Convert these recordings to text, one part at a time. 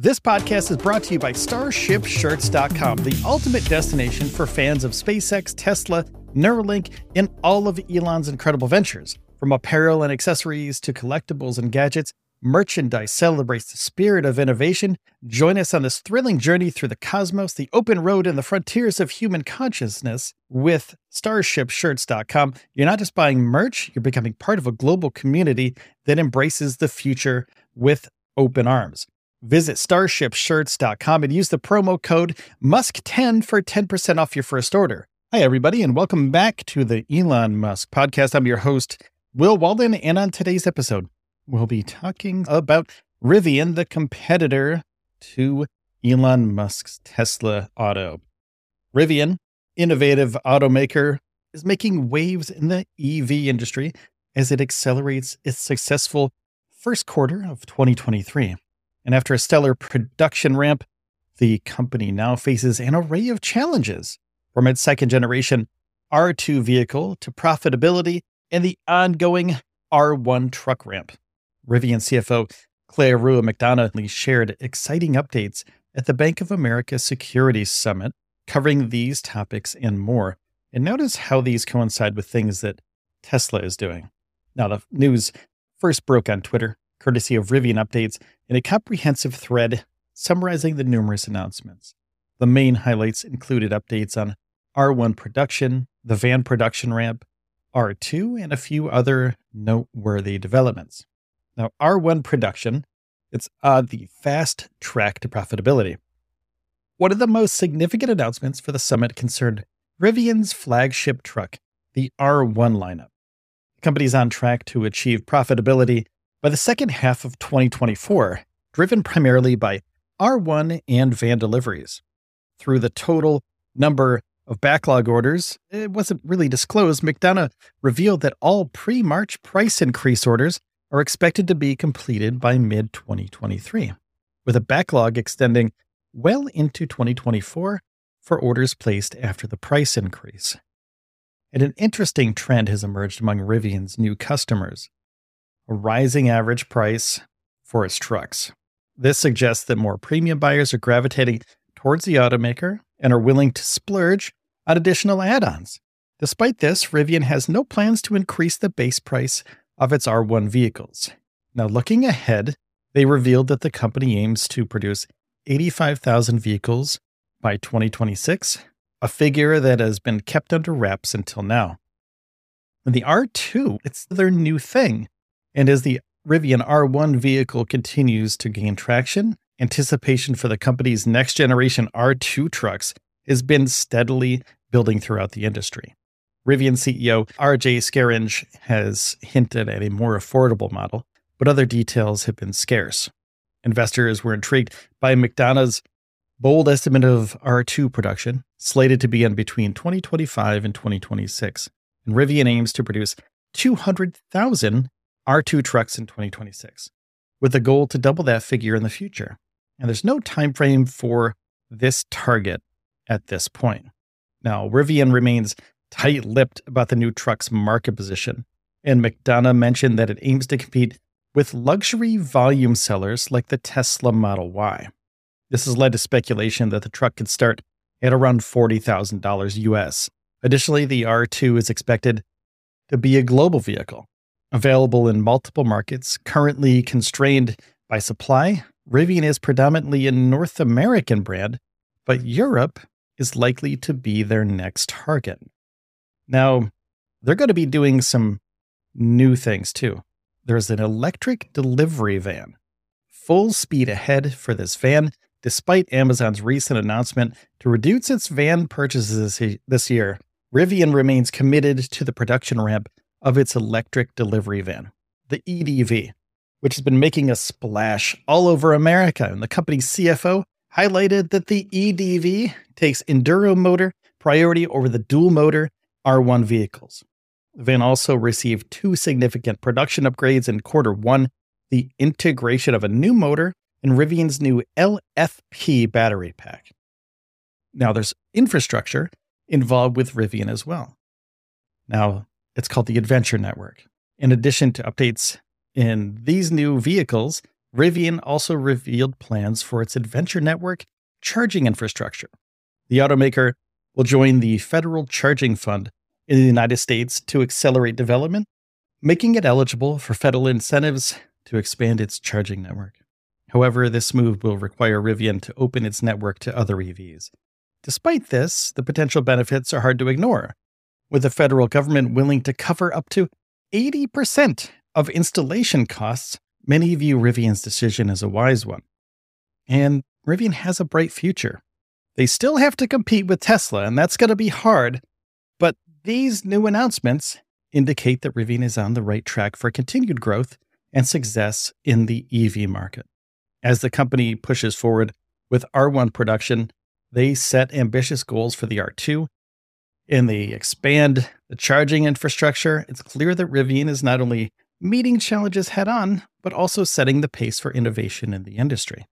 This podcast is brought to you by StarshipShirts.com, the ultimate destination for fans of SpaceX, Tesla, Neuralink, and all of Elon's incredible ventures. From apparel and accessories to collectibles and gadgets, merchandise celebrates the spirit of innovation. Join us on this thrilling journey through the cosmos, the open road, and the frontiers of human consciousness with StarshipShirts.com. You're not just buying merch, you're becoming part of a global community that embraces the future with open arms. Visit starshipshirts.com and use the promo code MUSK10 for 10% off your first order. Hi, everybody, and welcome back to the Elon Musk podcast. I'm your host, Will Walden, and on today's episode, we'll be talking about Rivian, the competitor to Elon Musk's Tesla Auto. Rivian, innovative automaker, is making waves in the EV industry as it accelerates its successful first quarter of 2023. And after a stellar production ramp, the company now faces an array of challenges from its second generation R2 vehicle to profitability and the ongoing R1 truck ramp. Rivian CFO Claire Rua McDonough shared exciting updates at the Bank of America Securities Summit covering these topics and more. And notice how these coincide with things that Tesla is doing. Now, the news first broke on Twitter courtesy of Rivian Updates, in a comprehensive thread summarizing the numerous announcements. The main highlights included updates on R1 production, the van production ramp, R2, and a few other noteworthy developments. Now, R1 production, it's on the fast track to profitability. One of the most significant announcements for the summit concerned Rivian's flagship truck, the R1 lineup. The company's on track to achieve profitability by the second half of 2024, driven primarily by R1 and van deliveries. Through the total number of backlog orders, it wasn't really disclosed. McDonough revealed that all pre March price increase orders are expected to be completed by mid 2023, with a backlog extending well into 2024 for orders placed after the price increase. And an interesting trend has emerged among Rivian's new customers a rising average price for its trucks. This suggests that more premium buyers are gravitating towards the automaker and are willing to splurge on additional add ons. Despite this, Rivian has no plans to increase the base price of its R1 vehicles. Now, looking ahead, they revealed that the company aims to produce 85,000 vehicles by 2026, a figure that has been kept under wraps until now. And the R2, it's their new thing. And as the Rivian R1 vehicle continues to gain traction, anticipation for the company's next generation R2 trucks has been steadily building throughout the industry. Rivian CEO RJ Scaringe has hinted at a more affordable model, but other details have been scarce. Investors were intrigued by McDonough's bold estimate of R2 production, slated to begin between 2025 and 2026. And Rivian aims to produce 200,000 R2 trucks in 2026, with the goal to double that figure in the future. And there's no time frame for this target at this point. Now, Rivian remains tight lipped about the new truck's market position, and McDonough mentioned that it aims to compete with luxury volume sellers like the Tesla Model Y. This has led to speculation that the truck could start at around $40,000 US. Additionally, the R2 is expected to be a global vehicle, Available in multiple markets, currently constrained by supply, Rivian is predominantly a North American brand, but Europe is likely to be their next target. Now, they're going to be doing some new things too. There's an electric delivery van. Full speed ahead for this van, despite Amazon's recent announcement to reduce its van purchases this year. Rivian remains committed to the production ramp of its electric delivery van, the EDV, which has been making a splash all over America. And the company's CFO highlighted that the EDV takes enduro motor priority over the dual motor R1 vehicles. The van also received two significant production upgrades in quarter one the integration of a new motor and Rivian's new LFP battery pack. Now, there's infrastructure involved with Rivian as well. Now, it's called the Adventure Network. In addition to updates in these new vehicles, Rivian also revealed plans for its Adventure Network charging infrastructure. The automaker will join the Federal Charging Fund in the United States to accelerate development, making it eligible for federal incentives to expand its charging network. However, this move will require Rivian to open its network to other EVs. Despite this, the potential benefits are hard to ignore, with the federal government willing to cover up to 80% of installation costs Many view Rivian's decision as a wise one. And Rivian has a bright future. They still have to compete with Tesla, and that's going to be hard. But these new announcements indicate that Rivian is on the right track for continued growth and success in the EV market. As the company pushes forward with R1 production, they set ambitious goals for the R2 and the expand the charging infrastructure. It's clear that Rivian is not only meeting challenges head on, but also setting the pace for innovation in the industry.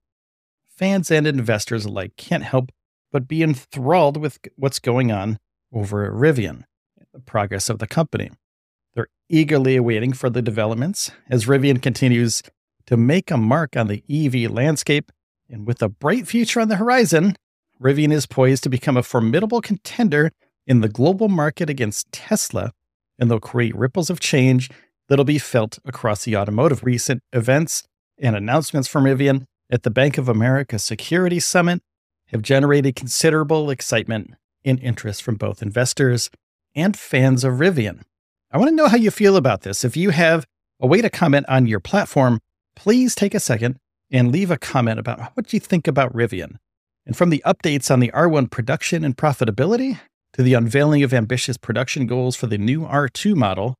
Fans and investors alike can't help but be enthralled with what's going on over at Rivian, the progress of the company. They're eagerly awaiting further developments as Rivian continues to make a mark on the EV landscape. And with a bright future on the horizon, Rivian is poised to become a formidable contender in the global market against Tesla, and they'll create ripples of change that'll be felt across the automotive. Recent events and announcements from Rivian at the Bank of America Security Summit have generated considerable excitement and interest from both investors and fans of Rivian. I want to know how you feel about this. If you have a way to comment on your platform, please take a second and leave a comment about what you think about Rivian. And from the updates on the R1 production and profitability to the unveiling of ambitious production goals for the new R2 model,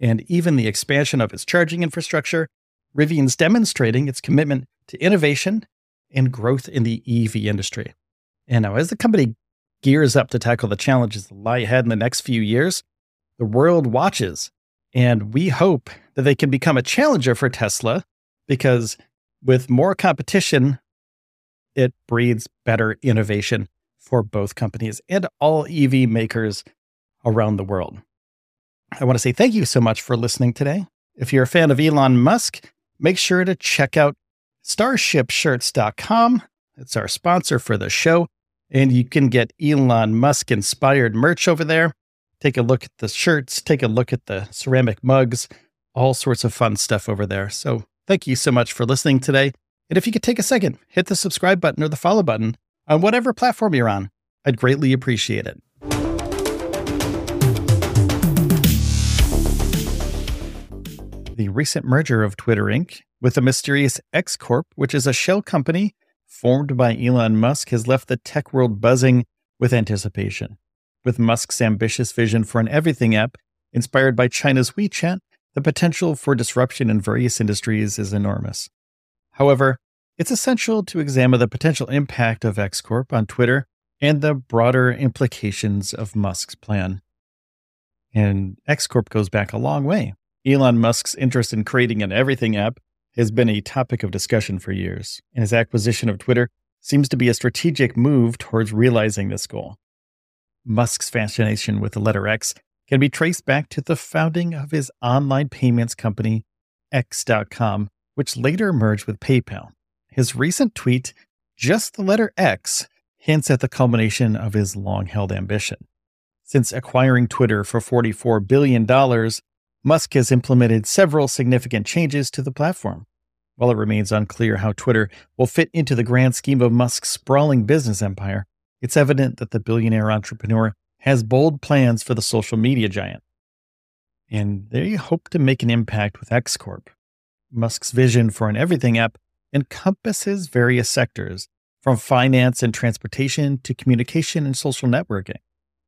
and even the expansion of its charging infrastructure, Rivian's demonstrating its commitment to innovation and growth in the EV industry. And now, as the company gears up to tackle the challenges that lie ahead in the next few years, the world watches. And we hope that they can become a challenger for Tesla because with more competition, it breeds better innovation for both companies and all EV makers around the world. I want to say thank you so much for listening today. If you're a fan of Elon Musk, make sure to check out starshipshirts.com. It's our sponsor for the show. And you can get Elon Musk inspired merch over there. Take a look at the shirts, take a look at the ceramic mugs, all sorts of fun stuff over there. So thank you so much for listening today. And if you could take a second, hit the subscribe button or the follow button on whatever platform you're on, I'd greatly appreciate it. the recent merger of Twitter Inc. with the mysterious X Corp, which is a shell company formed by Elon Musk, has left the tech world buzzing with anticipation. With Musk's ambitious vision for an everything app inspired by China's WeChat, the potential for disruption in various industries is enormous. However, it's essential to examine the potential impact of X Corp on Twitter and the broader implications of Musk's plan. And X Corp goes back a long way. Elon Musk's interest in creating an everything app has been a topic of discussion for years, and his acquisition of Twitter seems to be a strategic move towards realizing this goal. Musk's fascination with the letter X can be traced back to the founding of his online payments company, X.com, which later merged with PayPal. His recent tweet, just the letter X, hints at the culmination of his long held ambition. Since acquiring Twitter for $44 billion, Musk has implemented several significant changes to the platform. While it remains unclear how Twitter will fit into the grand scheme of Musk's sprawling business empire, it's evident that the billionaire entrepreneur has bold plans for the social media giant. And they hope to make an impact with X Corp. Musk's vision for an everything app encompasses various sectors, from finance and transportation to communication and social networking.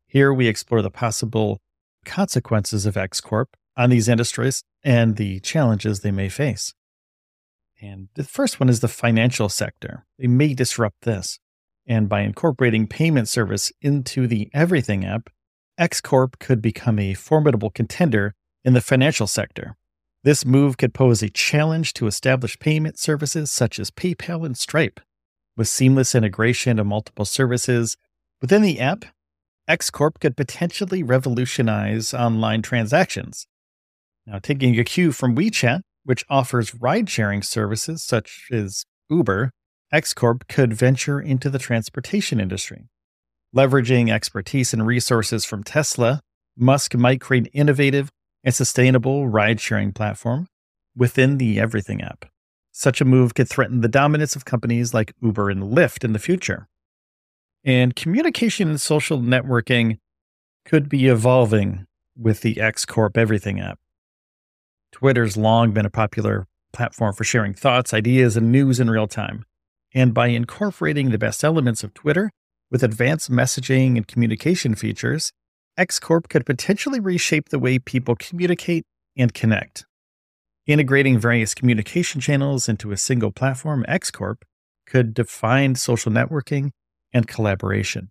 Here we explore the possible consequences of X Corp on these industries and the challenges they may face. And the first one is the financial sector. They may disrupt this. And by incorporating payment service into the Everything app, X Corp could become a formidable contender in the financial sector. This move could pose a challenge to established payment services such as PayPal and Stripe. With seamless integration of multiple services within the app, X Corp could potentially revolutionize online transactions. Now, taking a cue from WeChat, which offers ride sharing services such as Uber, X Corp could venture into the transportation industry. Leveraging expertise and resources from Tesla, Musk might create innovative and sustainable ride sharing platform within the Everything app. Such a move could threaten the dominance of companies like Uber and Lyft in the future. And communication and social networking could be evolving with the X Corp Everything app. Twitter's long been a popular platform for sharing thoughts, ideas, and news in real time. And by incorporating the best elements of Twitter with advanced messaging and communication features, X Corp could potentially reshape the way people communicate and connect. Integrating various communication channels into a single platform, X Corp could define social networking and collaboration.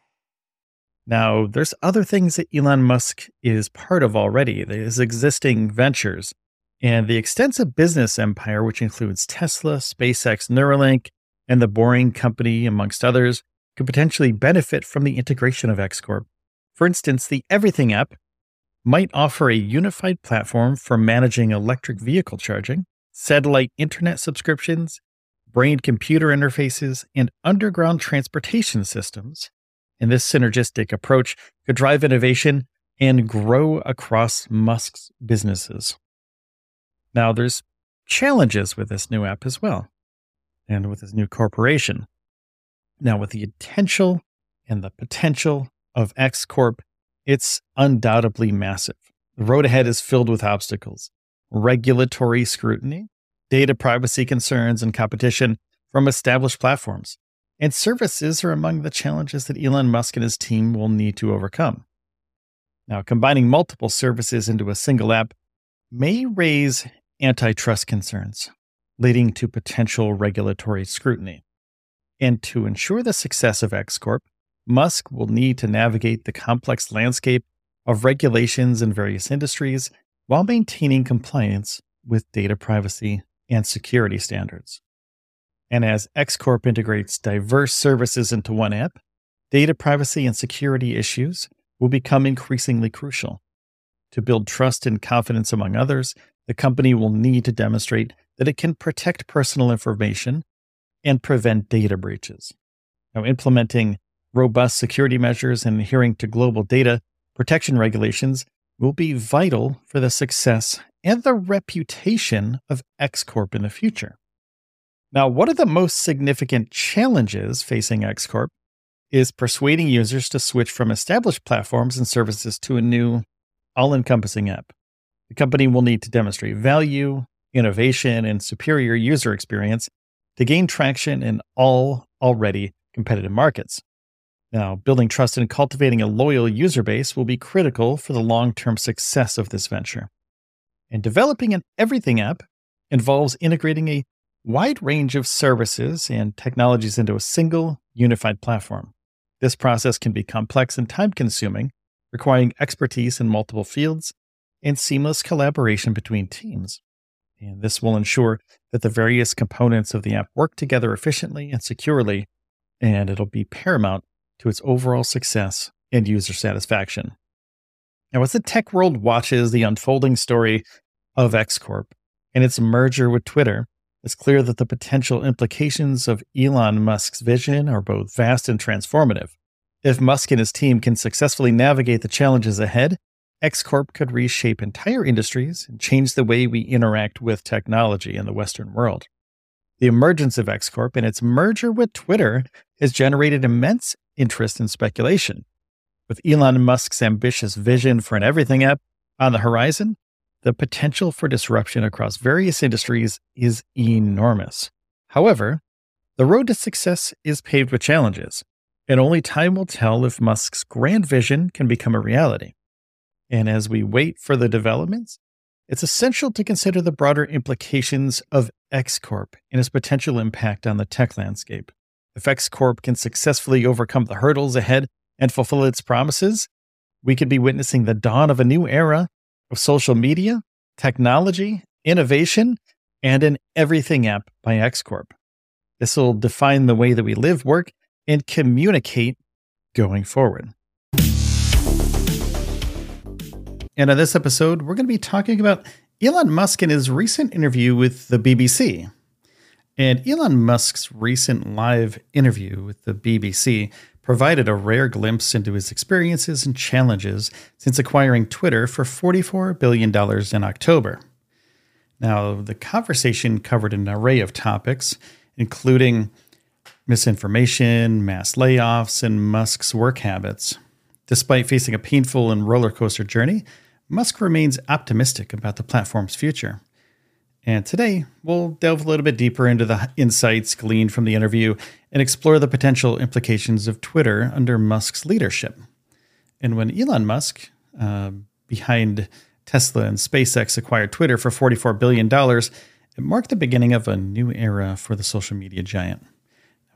Now, there's other things that Elon Musk is part of already, his existing ventures, and the extensive business empire, which includes Tesla, SpaceX, Neuralink, and the Boring Company, amongst others, could potentially benefit from the integration of X Corp. For instance, the Everything app might offer a unified platform for managing electric vehicle charging, satellite internet subscriptions, brain computer interfaces, and underground transportation systems and this synergistic approach could drive innovation and grow across Musk's businesses. Now, there's challenges with this new app as well, and with his new corporation. Now, with the potential and the potential of X Corp, it's undoubtedly massive. The road ahead is filled with obstacles regulatory scrutiny, data privacy concerns, and competition from established platforms and services are among the challenges that Elon Musk and his team will need to overcome. Now, combining multiple services into a single app may raise antitrust concerns, leading to potential regulatory scrutiny. And to ensure the success of X Corp, Musk will need to navigate the complex landscape of regulations in various industries while maintaining compliance with data privacy and security standards. And as X Corp integrates diverse services into one app, data privacy and security issues will become increasingly crucial. To build trust and confidence among others, the company will need to demonstrate that it can protect personal information and prevent data breaches. Now, implementing robust security measures and adhering to global data protection regulations will be vital for the success and the reputation of X Corp in the future. Now, one of the most significant challenges facing X Corp is persuading users to switch from established platforms and services to a new, all encompassing app. The company will need to demonstrate value, innovation, and superior user experience to gain traction in all already competitive markets. Now, building trust and cultivating a loyal user base will be critical for the long term success of this venture. And developing an everything app involves integrating a wide range of services and technologies into a single, unified platform. This process can be complex and time consuming, requiring expertise in multiple fields and seamless collaboration between teams. And this will ensure that the various components of the app work together efficiently and securely, and it'll be paramount to its overall success and user satisfaction. Now, as the tech world watches the unfolding story of X Corp and its merger with Twitter, it's clear that the potential implications of Elon Musk's vision are both vast and transformative. If Musk and his team can successfully navigate the challenges ahead, X Corp could reshape entire industries and change the way we interact with technology in the Western world. The emergence of X Corp and its merger with Twitter has generated immense interest and speculation. With Elon Musk's ambitious vision for an everything app on the horizon, the potential for disruption across various industries is enormous. However, the road to success is paved with challenges, and only time will tell if Musk's grand vision can become a reality. And as we wait for the developments, it's essential to consider the broader implications of X Corp and its potential impact on the tech landscape. If X Corp can successfully overcome the hurdles ahead and fulfill its promises, we could be witnessing the dawn of a new era of social media, technology, innovation, and an everything app by X Corp. This will define the way that we live, work, and communicate going forward. And on this episode, we're going to be talking about Elon Musk in his recent interview with the BBC. And Elon Musk's recent live interview with the BBC provided a rare glimpse into his experiences and challenges since acquiring Twitter for $44 billion in October. Now, the conversation covered an array of topics, including misinformation, mass layoffs, and Musk's work habits. Despite facing a painful and roller coaster journey, Musk remains optimistic about the platform's future. And today, we'll delve a little bit deeper into the insights gleaned from the interview and explore the potential implications of Twitter under Musk's leadership. And when Elon Musk, uh, behind Tesla and SpaceX, acquired Twitter for $44 billion, it marked the beginning of a new era for the social media giant.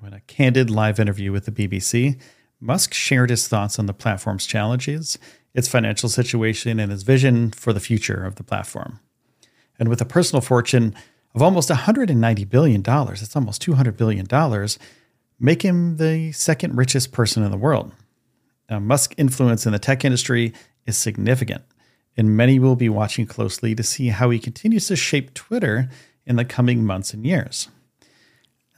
In a candid live interview with the BBC, Musk shared his thoughts on the platform's challenges, its financial situation, and his vision for the future of the platform. And with a personal fortune of almost $190 billion, that's almost $200 billion, make him the second richest person in the world. Now, Musk's influence in the tech industry is significant, and many will be watching closely to see how he continues to shape Twitter in the coming months and years.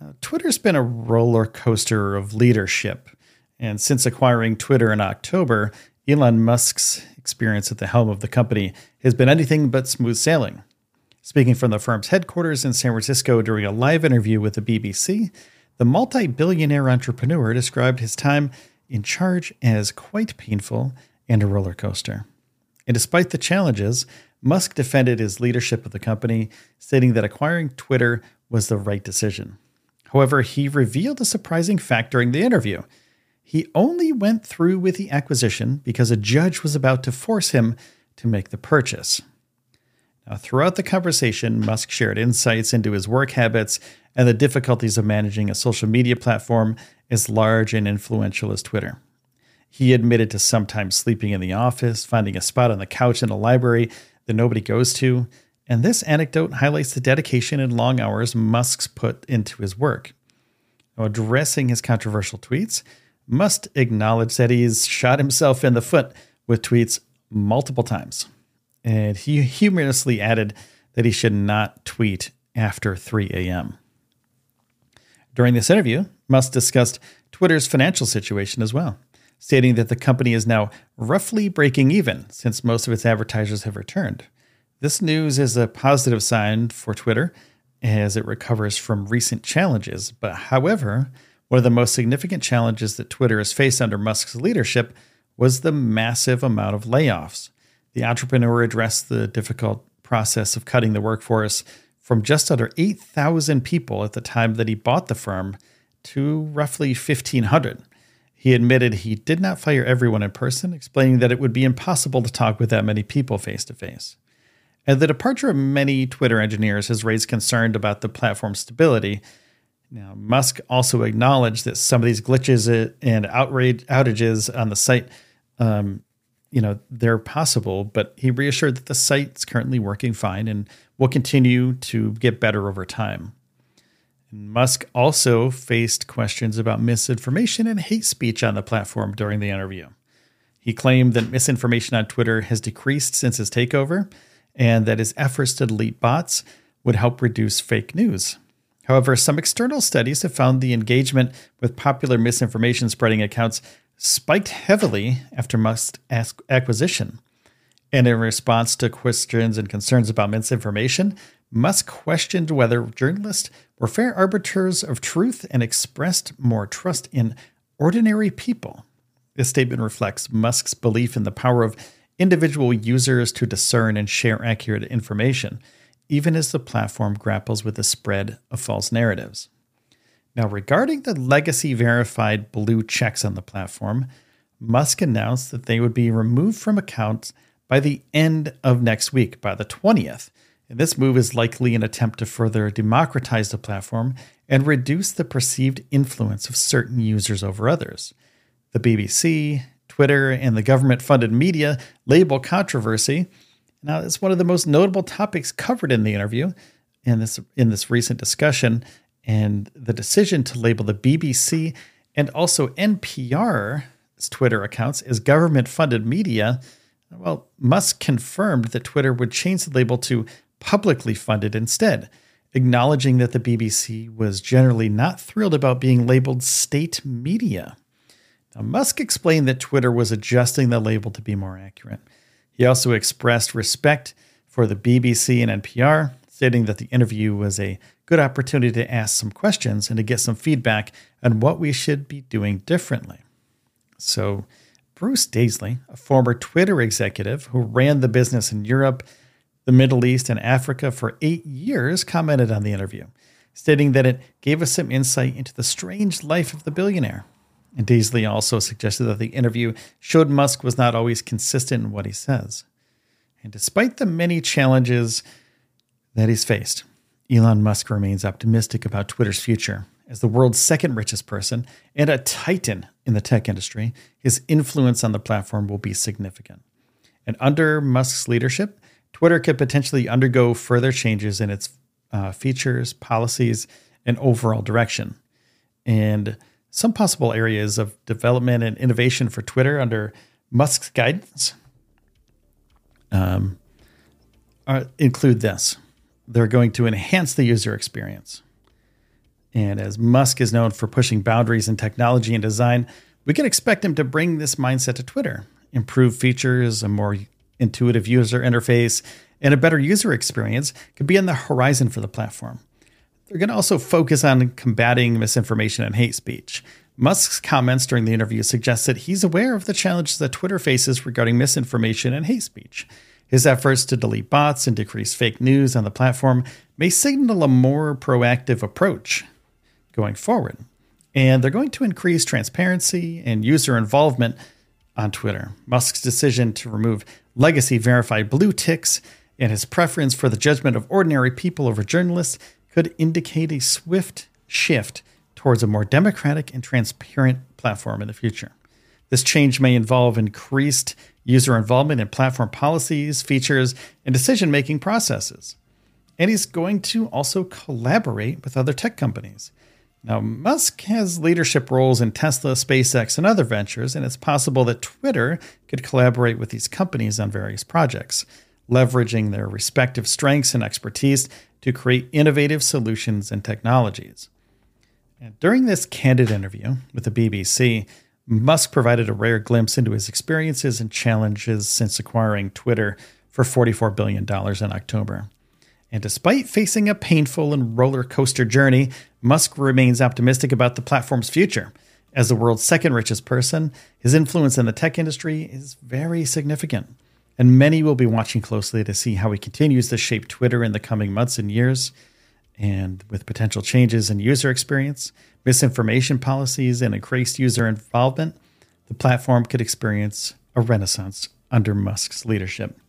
Uh, Twitter's been a roller coaster of leadership, and since acquiring Twitter in October, Elon Musk's experience at the helm of the company has been anything but smooth sailing. Speaking from the firm's headquarters in San Francisco during a live interview with the BBC, the multi billionaire entrepreneur described his time in charge as quite painful and a roller coaster. And despite the challenges, Musk defended his leadership of the company, stating that acquiring Twitter was the right decision. However, he revealed a surprising fact during the interview. He only went through with the acquisition because a judge was about to force him to make the purchase. Now, throughout the conversation, Musk shared insights into his work habits and the difficulties of managing a social media platform as large and influential as Twitter. He admitted to sometimes sleeping in the office, finding a spot on the couch in a library that nobody goes to, and this anecdote highlights the dedication and long hours Musk's put into his work. Now, addressing his controversial tweets, Musk acknowledged that he's shot himself in the foot with tweets multiple times and he humorously added that he should not tweet after 3 a.m. During this interview, Musk discussed Twitter's financial situation as well, stating that the company is now roughly breaking even since most of its advertisers have returned. This news is a positive sign for Twitter as it recovers from recent challenges. But however, one of the most significant challenges that Twitter has faced under Musk's leadership was the massive amount of layoffs. The entrepreneur addressed the difficult process of cutting the workforce from just under 8,000 people at the time that he bought the firm to roughly 1,500. He admitted he did not fire everyone in person, explaining that it would be impossible to talk with that many people face to face. And the departure of many Twitter engineers has raised concern about the platform's stability. Now, Musk also acknowledged that some of these glitches and outrage outages on the site, um, you know, they're possible, but he reassured that the site's currently working fine and will continue to get better over time. Musk also faced questions about misinformation and hate speech on the platform during the interview. He claimed that misinformation on Twitter has decreased since his takeover and that his efforts to delete bots would help reduce fake news. However, some external studies have found the engagement with popular misinformation spreading accounts spiked heavily after Musk's acquisition. And in response to questions and concerns about misinformation, Musk questioned whether journalists were fair arbiters of truth and expressed more trust in ordinary people. This statement reflects Musk's belief in the power of individual users to discern and share accurate information, even as the platform grapples with the spread of false narratives. Now, regarding the legacy verified blue checks on the platform, Musk announced that they would be removed from accounts by the end of next week, by the 20th, and this move is likely an attempt to further democratize the platform and reduce the perceived influence of certain users over others. The BBC, Twitter, and the government funded media label controversy. Now, it's one of the most notable topics covered in the interview in this, in this recent discussion. And the decision to label the BBC and also NPR's Twitter accounts as government funded media. Well, Musk confirmed that Twitter would change the label to publicly funded instead, acknowledging that the BBC was generally not thrilled about being labeled state media. Now, Musk explained that Twitter was adjusting the label to be more accurate. He also expressed respect for the BBC and NPR, stating that the interview was a good opportunity to ask some questions and to get some feedback on what we should be doing differently. So, Bruce Daisley, a former Twitter executive who ran the business in Europe the Middle East, and Africa for eight years, commented on the interview, stating that it gave us some insight into the strange life of the billionaire. And Daisley also suggested that the interview showed Musk was not always consistent in what he says. And despite the many challenges that he's faced, Elon Musk remains optimistic about Twitter's future. As the world's second richest person and a titan in the tech industry, his influence on the platform will be significant. And under Musk's leadership, Twitter could potentially undergo further changes in its uh, features, policies, and overall direction. And some possible areas of development and innovation for Twitter under Musk's guidance um, are, include this they're going to enhance the user experience. And as Musk is known for pushing boundaries in technology and design, we can expect him to bring this mindset to Twitter, improve features, a more intuitive user interface, and a better user experience could be on the horizon for the platform. They're going to also focus on combating misinformation and hate speech. Musk's comments during the interview suggest that he's aware of the challenges that Twitter faces regarding misinformation and hate speech. His efforts to delete bots and decrease fake news on the platform may signal a more proactive approach going forward. And they're going to increase transparency and user involvement on Twitter. Musk's decision to remove legacy verified blue ticks and his preference for the judgment of ordinary people over journalists could indicate a swift shift towards a more democratic and transparent platform in the future. This change may involve increased user involvement in platform policies, features, and decision making processes. And he's going to also collaborate with other tech companies. Now, Musk has leadership roles in Tesla, SpaceX, and other ventures, and it's possible that Twitter could collaborate with these companies on various projects, leveraging their respective strengths and expertise to create innovative solutions and technologies. And during this candid interview with the BBC, Musk provided a rare glimpse into his experiences and challenges since acquiring Twitter for $44 billion in October. And despite facing a painful and roller coaster journey, Musk remains optimistic about the platform's future. As the world's second richest person, his influence in the tech industry is very significant. And many will be watching closely to see how he continues to shape Twitter in the coming months and years. And with potential changes in user experience, misinformation policies, and increased user involvement, the platform could experience a renaissance under Musk's leadership.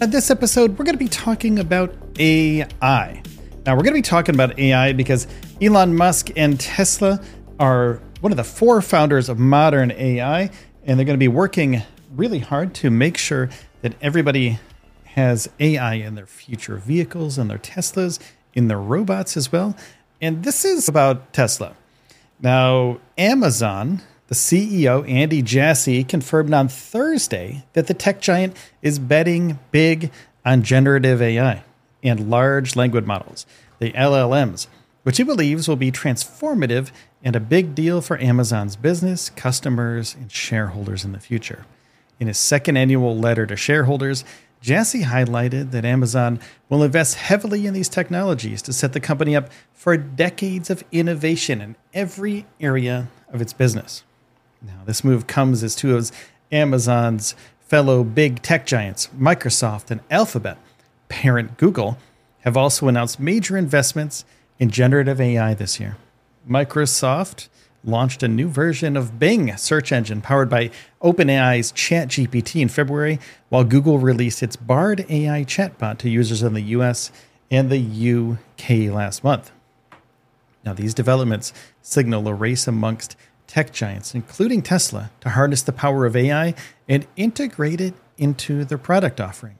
In this episode, we're going to be talking about AI. Now, we're going to be talking about AI because Elon Musk and Tesla are one of the four founders of modern AI, and they're going to be working really hard to make sure that everybody has AI in their future vehicles and their Teslas, in their robots as well. And this is about Tesla. Now, Amazon, the CEO, Andy Jassy, confirmed on Thursday that the tech giant is betting big on generative AI and large language models, the LLMs, which he believes will be transformative and a big deal for Amazon's business, customers, and shareholders in the future. In his second annual letter to shareholders, Jassy highlighted that Amazon will invest heavily in these technologies to set the company up for decades of innovation in every area of its business. Now, this move comes as two of Amazon's fellow big tech giants, Microsoft and Alphabet, parent Google, have also announced major investments in generative AI this year. Microsoft launched a new version of Bing search engine powered by OpenAI's ChatGPT in February, while Google released its Bard AI chatbot to users in the US and the UK last month. Now, these developments signal a race amongst tech giants, including Tesla, to harness the power of AI and integrate it into their product offering.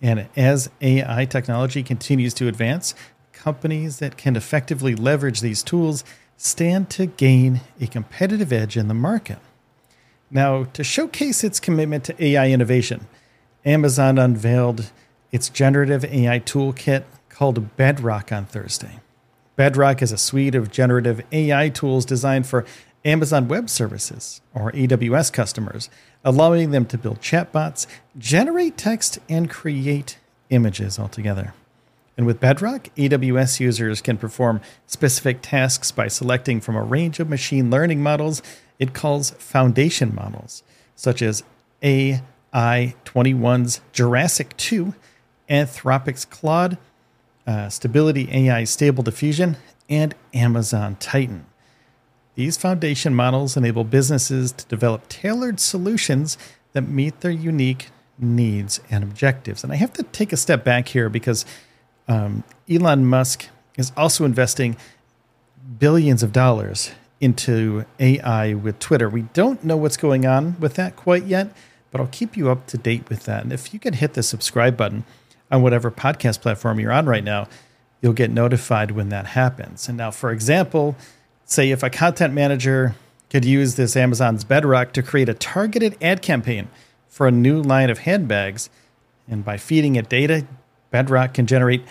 And as AI technology continues to advance, companies that can effectively leverage these tools stand to gain a competitive edge in the market. Now, to showcase its commitment to AI innovation, Amazon unveiled its generative AI toolkit called Bedrock on Thursday. Bedrock is a suite of generative AI tools designed for Amazon Web Services, or AWS customers, allowing them to build chatbots, generate text, and create images altogether. And with Bedrock, AWS users can perform specific tasks by selecting from a range of machine learning models it calls foundation models, such as AI21's Jurassic 2, Anthropic's Claude, uh, Stability AI Stable Diffusion, and Amazon Titan. These foundation models enable businesses to develop tailored solutions that meet their unique needs and objectives. And I have to take a step back here because um, Elon Musk is also investing billions of dollars into AI with Twitter. We don't know what's going on with that quite yet, but I'll keep you up to date with that. And if you could hit the subscribe button on whatever podcast platform you're on right now, you'll get notified when that happens. And now, for example, say if a content manager could use this Amazon's Bedrock to create a targeted ad campaign for a new line of handbags, and by feeding it data, Bedrock can generate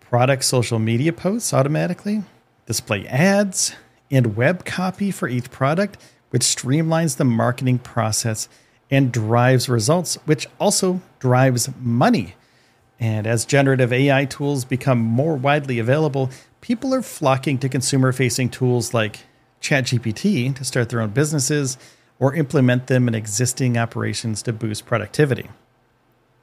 product social media posts automatically, display ads, and web copy for each product, which streamlines the marketing process and drives results, which also drives money. And as generative AI tools become more widely available, people are flocking to consumer facing tools like ChatGPT to start their own businesses or implement them in existing operations to boost productivity.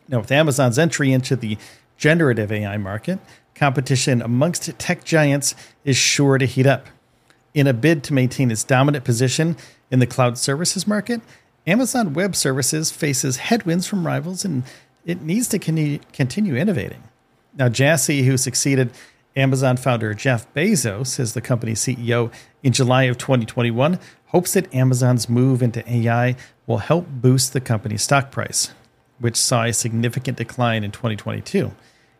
Now, with Amazon's entry into the generative AI market, competition amongst tech giants is sure to heat up. In a bid to maintain its dominant position in the cloud services market, Amazon Web Services faces headwinds from rivals and it needs to continue innovating. Now, Jassy, who succeeded Amazon founder Jeff Bezos as the company's CEO in July of 2021, hopes that Amazon's move into AI will help boost the company's stock price which saw a significant decline in 2022.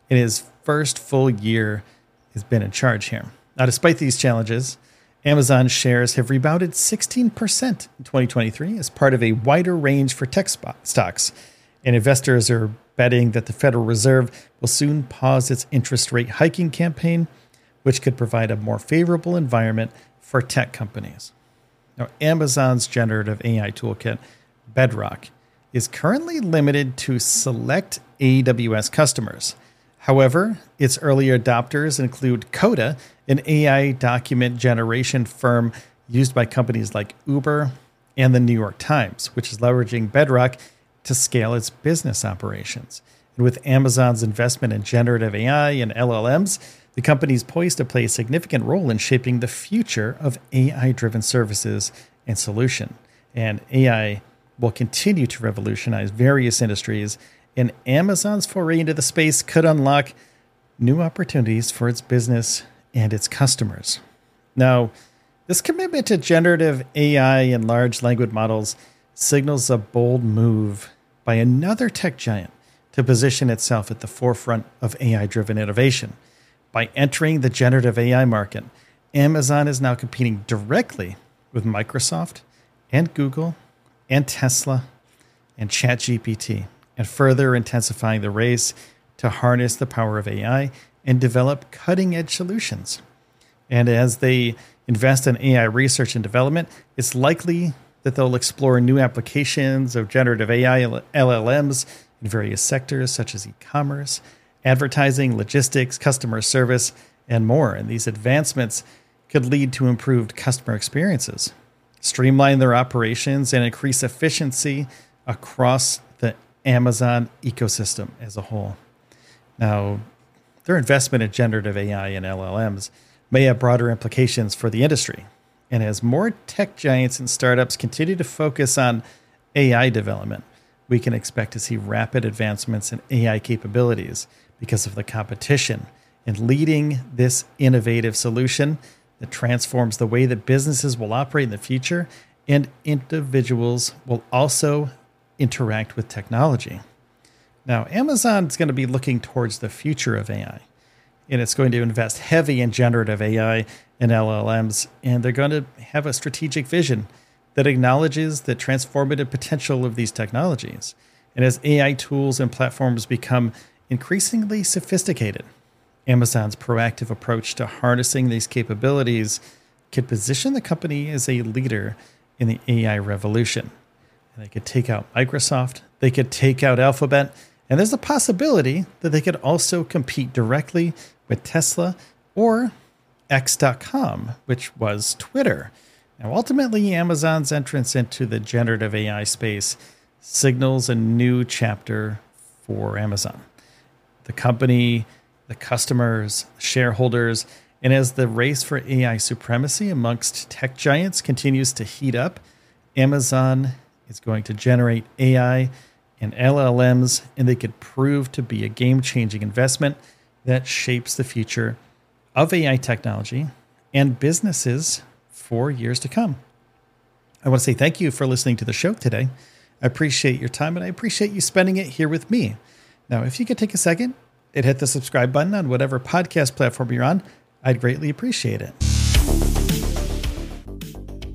In his first full year, has been in charge here. Now, despite these challenges, Amazon shares have rebounded 16% in 2023 as part of a wider range for tech stocks. And investors are betting that the Federal Reserve will soon pause its interest rate hiking campaign, which could provide a more favorable environment for tech companies. Now, Amazon's generative AI toolkit, Bedrock, is currently limited to select AWS customers. However, its early adopters include Coda, an AI document generation firm used by companies like Uber and the New York Times, which is leveraging Bedrock to scale its business operations. And with Amazon's investment in generative AI and LLMs, the company is poised to play a significant role in shaping the future of AI driven services and solution. And AI will continue to revolutionize various industries, and Amazon's foray into the space could unlock new opportunities for its business and its customers. Now, this commitment to generative AI and large language models signals a bold move by another tech giant to position itself at the forefront of AI driven innovation. By entering the generative AI market, Amazon is now competing directly with Microsoft and Google and Tesla and ChatGPT, and further intensifying the race to harness the power of AI and develop cutting edge solutions. And as they invest in AI research and development, it's likely that they'll explore new applications of generative AI LLMs in various sectors such as e commerce, advertising, logistics, customer service, and more. And these advancements could lead to improved customer experiences, streamline their operations, and increase efficiency across the Amazon ecosystem as a whole. Now, their investment in generative AI and LLMs may have broader implications for the industry. And as more tech giants and startups continue to focus on AI development, we can expect to see rapid advancements in AI capabilities because of the competition. And leading this innovative solution that transforms the way that businesses will operate in the future and individuals will also interact with technology. Now, Amazon's going to be looking towards the future of AI and it's going to invest heavy in generative AI and LLMs, and they're going to have a strategic vision that acknowledges the transformative potential of these technologies. And as AI tools and platforms become increasingly sophisticated, Amazon's proactive approach to harnessing these capabilities could position the company as a leader in the AI revolution. And they could take out Microsoft, they could take out Alphabet, and there's a possibility that they could also compete directly with Tesla or X.com, which was Twitter. Now, ultimately, Amazon's entrance into the generative AI space signals a new chapter for Amazon. The company, the customers, shareholders, and as the race for AI supremacy amongst tech giants continues to heat up, Amazon is going to generate AI and LLMs, and they could prove to be a game changing investment that shapes the future of AI technology and businesses for years to come. I want to say thank you for listening to the show today. I appreciate your time and I appreciate you spending it here with me. Now, if you could take a second and hit the subscribe button on whatever podcast platform you're on, I'd greatly appreciate it.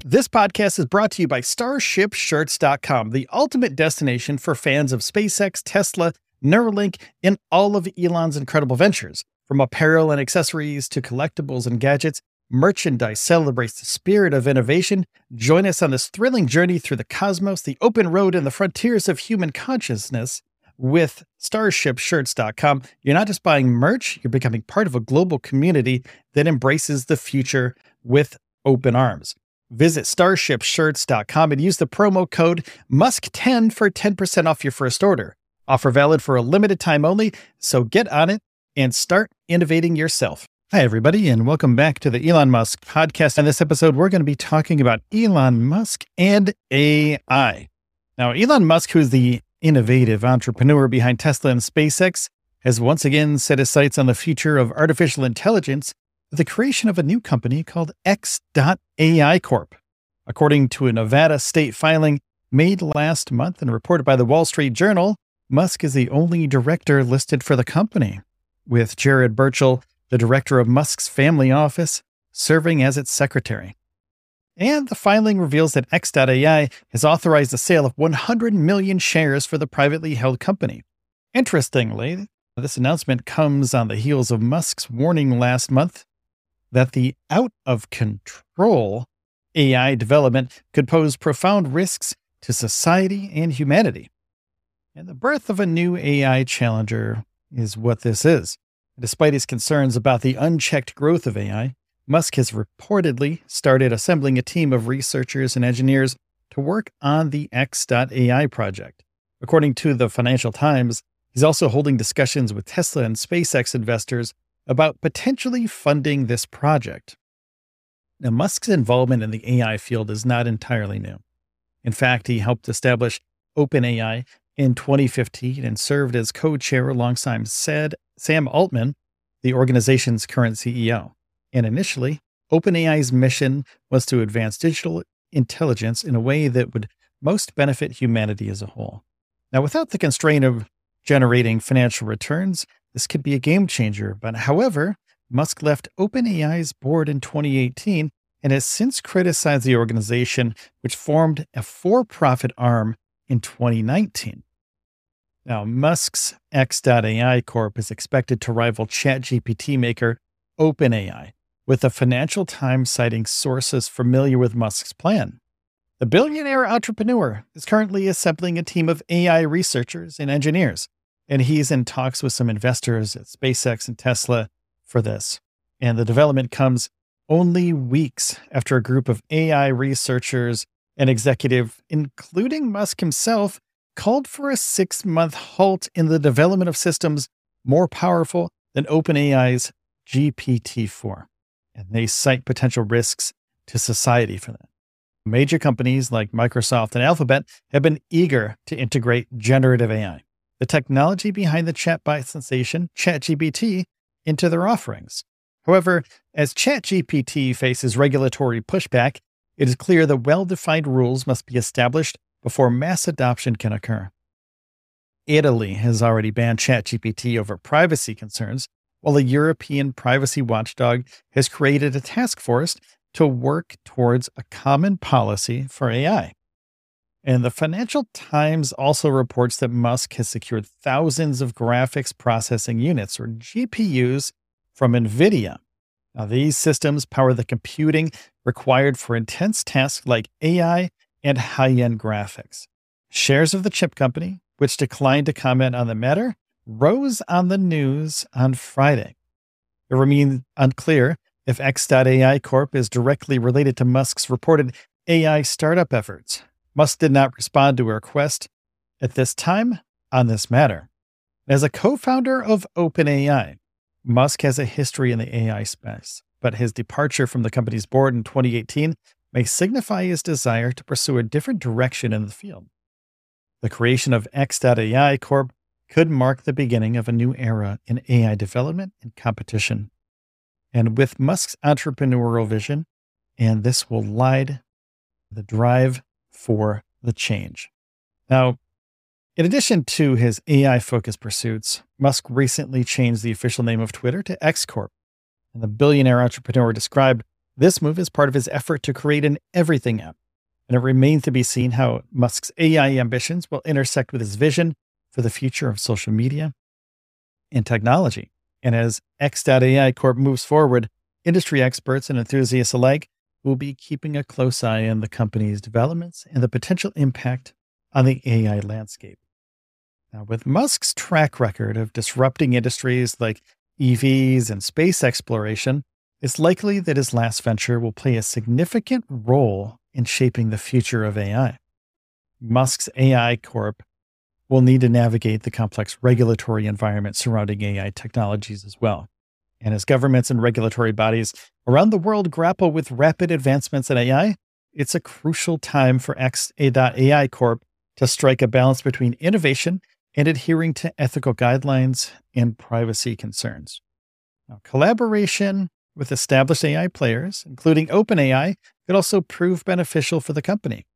This podcast is brought to you by StarshipShirts.com, the ultimate destination for fans of SpaceX, Tesla, Neuralink, and all of Elon's incredible ventures. From apparel and accessories to collectibles and gadgets, merchandise celebrates the spirit of innovation. Join us on this thrilling journey through the cosmos, the open road, and the frontiers of human consciousness with StarshipShirts.com. You're not just buying merch, you're becoming part of a global community that embraces the future with open arms. Visit StarshipShirts.com and use the promo code MUSK10 for 10% off your first order. Offer valid for a limited time only, so get on it and start innovating yourself. Hi, everybody, and welcome back to the Elon Musk podcast. In this episode, we're going to be talking about Elon Musk and AI. Now, Elon Musk, who's the innovative entrepreneur behind Tesla and SpaceX, has once again set his sights on the future of artificial intelligence with the creation of a new company called X.AI Corp. According to a Nevada state filing made last month and reported by the Wall Street Journal, Musk is the only director listed for the company, with Jared Birchall, the director of Musk's family office, serving as its secretary. And the filing reveals that X.AI has authorized the sale of 100 million shares for the privately held company. Interestingly, this announcement comes on the heels of Musk's warning last month that the out of control AI development could pose profound risks to society and humanity. And the birth of a new AI challenger is what this is. Despite his concerns about the unchecked growth of AI, Musk has reportedly started assembling a team of researchers and engineers to work on the X.AI project. According to the Financial Times, He's also holding discussions with Tesla and SpaceX investors about potentially funding this project. Now, Musk's involvement in the AI field is not entirely new. In fact, he helped establish OpenAI in 2015 and served as co chair alongside Sam Altman, the organization's current CEO. And initially, OpenAI's mission was to advance digital intelligence in a way that would most benefit humanity as a whole. Now, without the constraint of generating financial returns, this could be a game changer. But however, Musk left OpenAI's board in 2018 and has since criticized the organization, which formed a for profit arm in 2019. Now, Musk's X.AI Corp is expected to rival ChatGPT maker OpenAI, with the Financial Times citing sources familiar with Musk's plan. The billionaire entrepreneur is currently assembling a team of AI researchers and engineers, and he's in talks with some investors at SpaceX and Tesla for this. And the development comes only weeks after a group of AI researchers and executive, including Musk himself, called for a six month halt in the development of systems more powerful than OpenAI's GPT 4. And they cite potential risks to society for that. Major companies like Microsoft and Alphabet have been eager to integrate generative AI, the technology behind the chatbot sensation ChatGPT, into their offerings. However, as ChatGPT faces regulatory pushback, it is clear that well defined rules must be established before mass adoption can occur. Italy has already banned ChatGPT over privacy concerns, while a European privacy watchdog has created a task force to work towards a common policy for AI. And the Financial Times also reports that Musk has secured thousands of graphics processing units, or GPUs, from NVIDIA. Now, these systems power the computing required for intense tasks like AI and high end graphics. Shares of the chip company, which declined to comment on the matter, rose on the news on Friday. It remains unclear if X.AI Corp is directly related to Musk's reported AI startup efforts. Musk did not respond to a request at this time on this matter. As a co founder of OpenAI, Musk has a history in the AI space, but his departure from the company's board in 2018 may signify his desire to pursue a different direction in the field. The creation of X.AI Corp could mark the beginning of a new era in AI development and competition. And with Musk's entrepreneurial vision, and this will light the drive for the change. Now, in addition to his AI focused pursuits, Musk recently changed the official name of Twitter to X Corp. And the billionaire entrepreneur described this move as part of his effort to create an everything app. And it remains to be seen how Musk's AI ambitions will intersect with his vision for the future of social media and technology. And as X.AI Corp moves forward, industry experts and enthusiasts alike will be keeping a close eye on the company's developments and the potential impact on the AI landscape. Now, with Musk's track record of disrupting industries like EVs and space exploration, it's likely that his last venture will play a significant role in shaping the future of AI. Musk's AI Corp will need to navigate the complex regulatory environment surrounding AI technologies as well. And as governments and regulatory bodies around the world grapple with rapid advancements in AI, it's a crucial time for X.AI Corp to strike a balance between innovation and adhering to ethical guidelines and privacy concerns. Now, collaboration with established AI players, including OpenAI, could also prove beneficial for the company.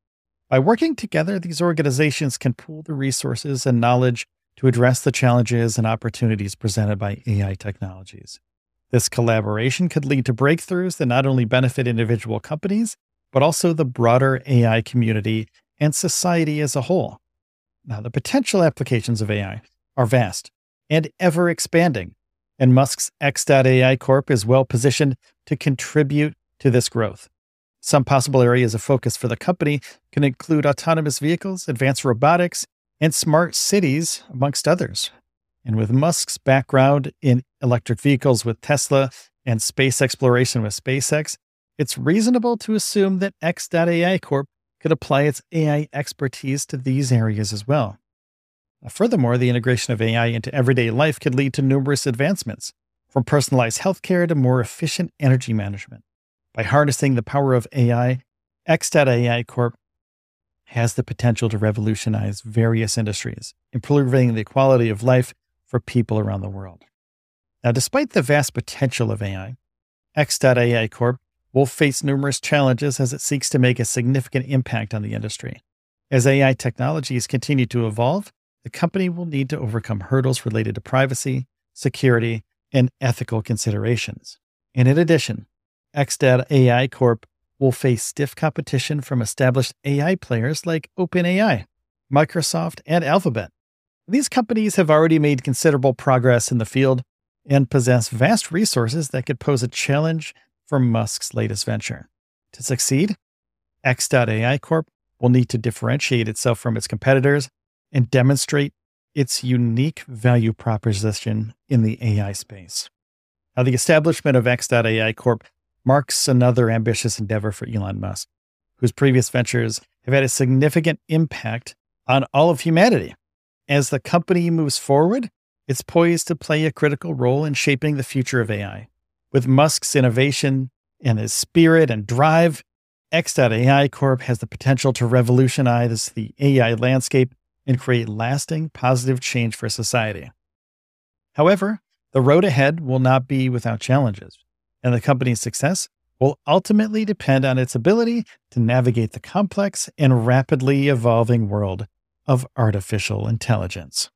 By working together, these organizations can pool the resources and knowledge to address the challenges and opportunities presented by AI technologies. This collaboration could lead to breakthroughs that not only benefit individual companies, but also the broader AI community and society as a whole. Now, the potential applications of AI are vast and ever expanding, and Musk's X.AI Corp is well positioned to contribute to this growth. Some possible areas of focus for the company can include autonomous vehicles, advanced robotics, and smart cities, amongst others. And with Musk's background in electric vehicles with Tesla and space exploration with SpaceX, it's reasonable to assume that X.AI Corp could apply its AI expertise to these areas as well. Furthermore, the integration of AI into everyday life could lead to numerous advancements, from personalized healthcare to more efficient energy management. By harnessing the power of AI, X.AI Corp has the potential to revolutionize various industries, improving the quality of life for people around the world. Now, despite the vast potential of AI, X.AI Corp will face numerous challenges as it seeks to make a significant impact on the industry. As AI technologies continue to evolve, the company will need to overcome hurdles related to privacy, security, and ethical considerations. And in addition, X.AI Corp will face stiff competition from established AI players like OpenAI, Microsoft, and Alphabet. These companies have already made considerable progress in the field and possess vast resources that could pose a challenge for Musk's latest venture. To succeed, X.AI Corp will need to differentiate itself from its competitors and demonstrate its unique value proposition in the AI space. Now, the establishment of X.AI Corp marks another ambitious endeavor for Elon Musk, whose previous ventures have had a significant impact on all of humanity. As the company moves forward, it's poised to play a critical role in shaping the future of AI. With Musk's innovation and his spirit and drive, X.AI Corp has the potential to revolutionize the AI landscape and create lasting positive change for society. However, the road ahead will not be without challenges, and the company's success will ultimately depend on its ability to navigate the complex and rapidly evolving world of artificial intelligence.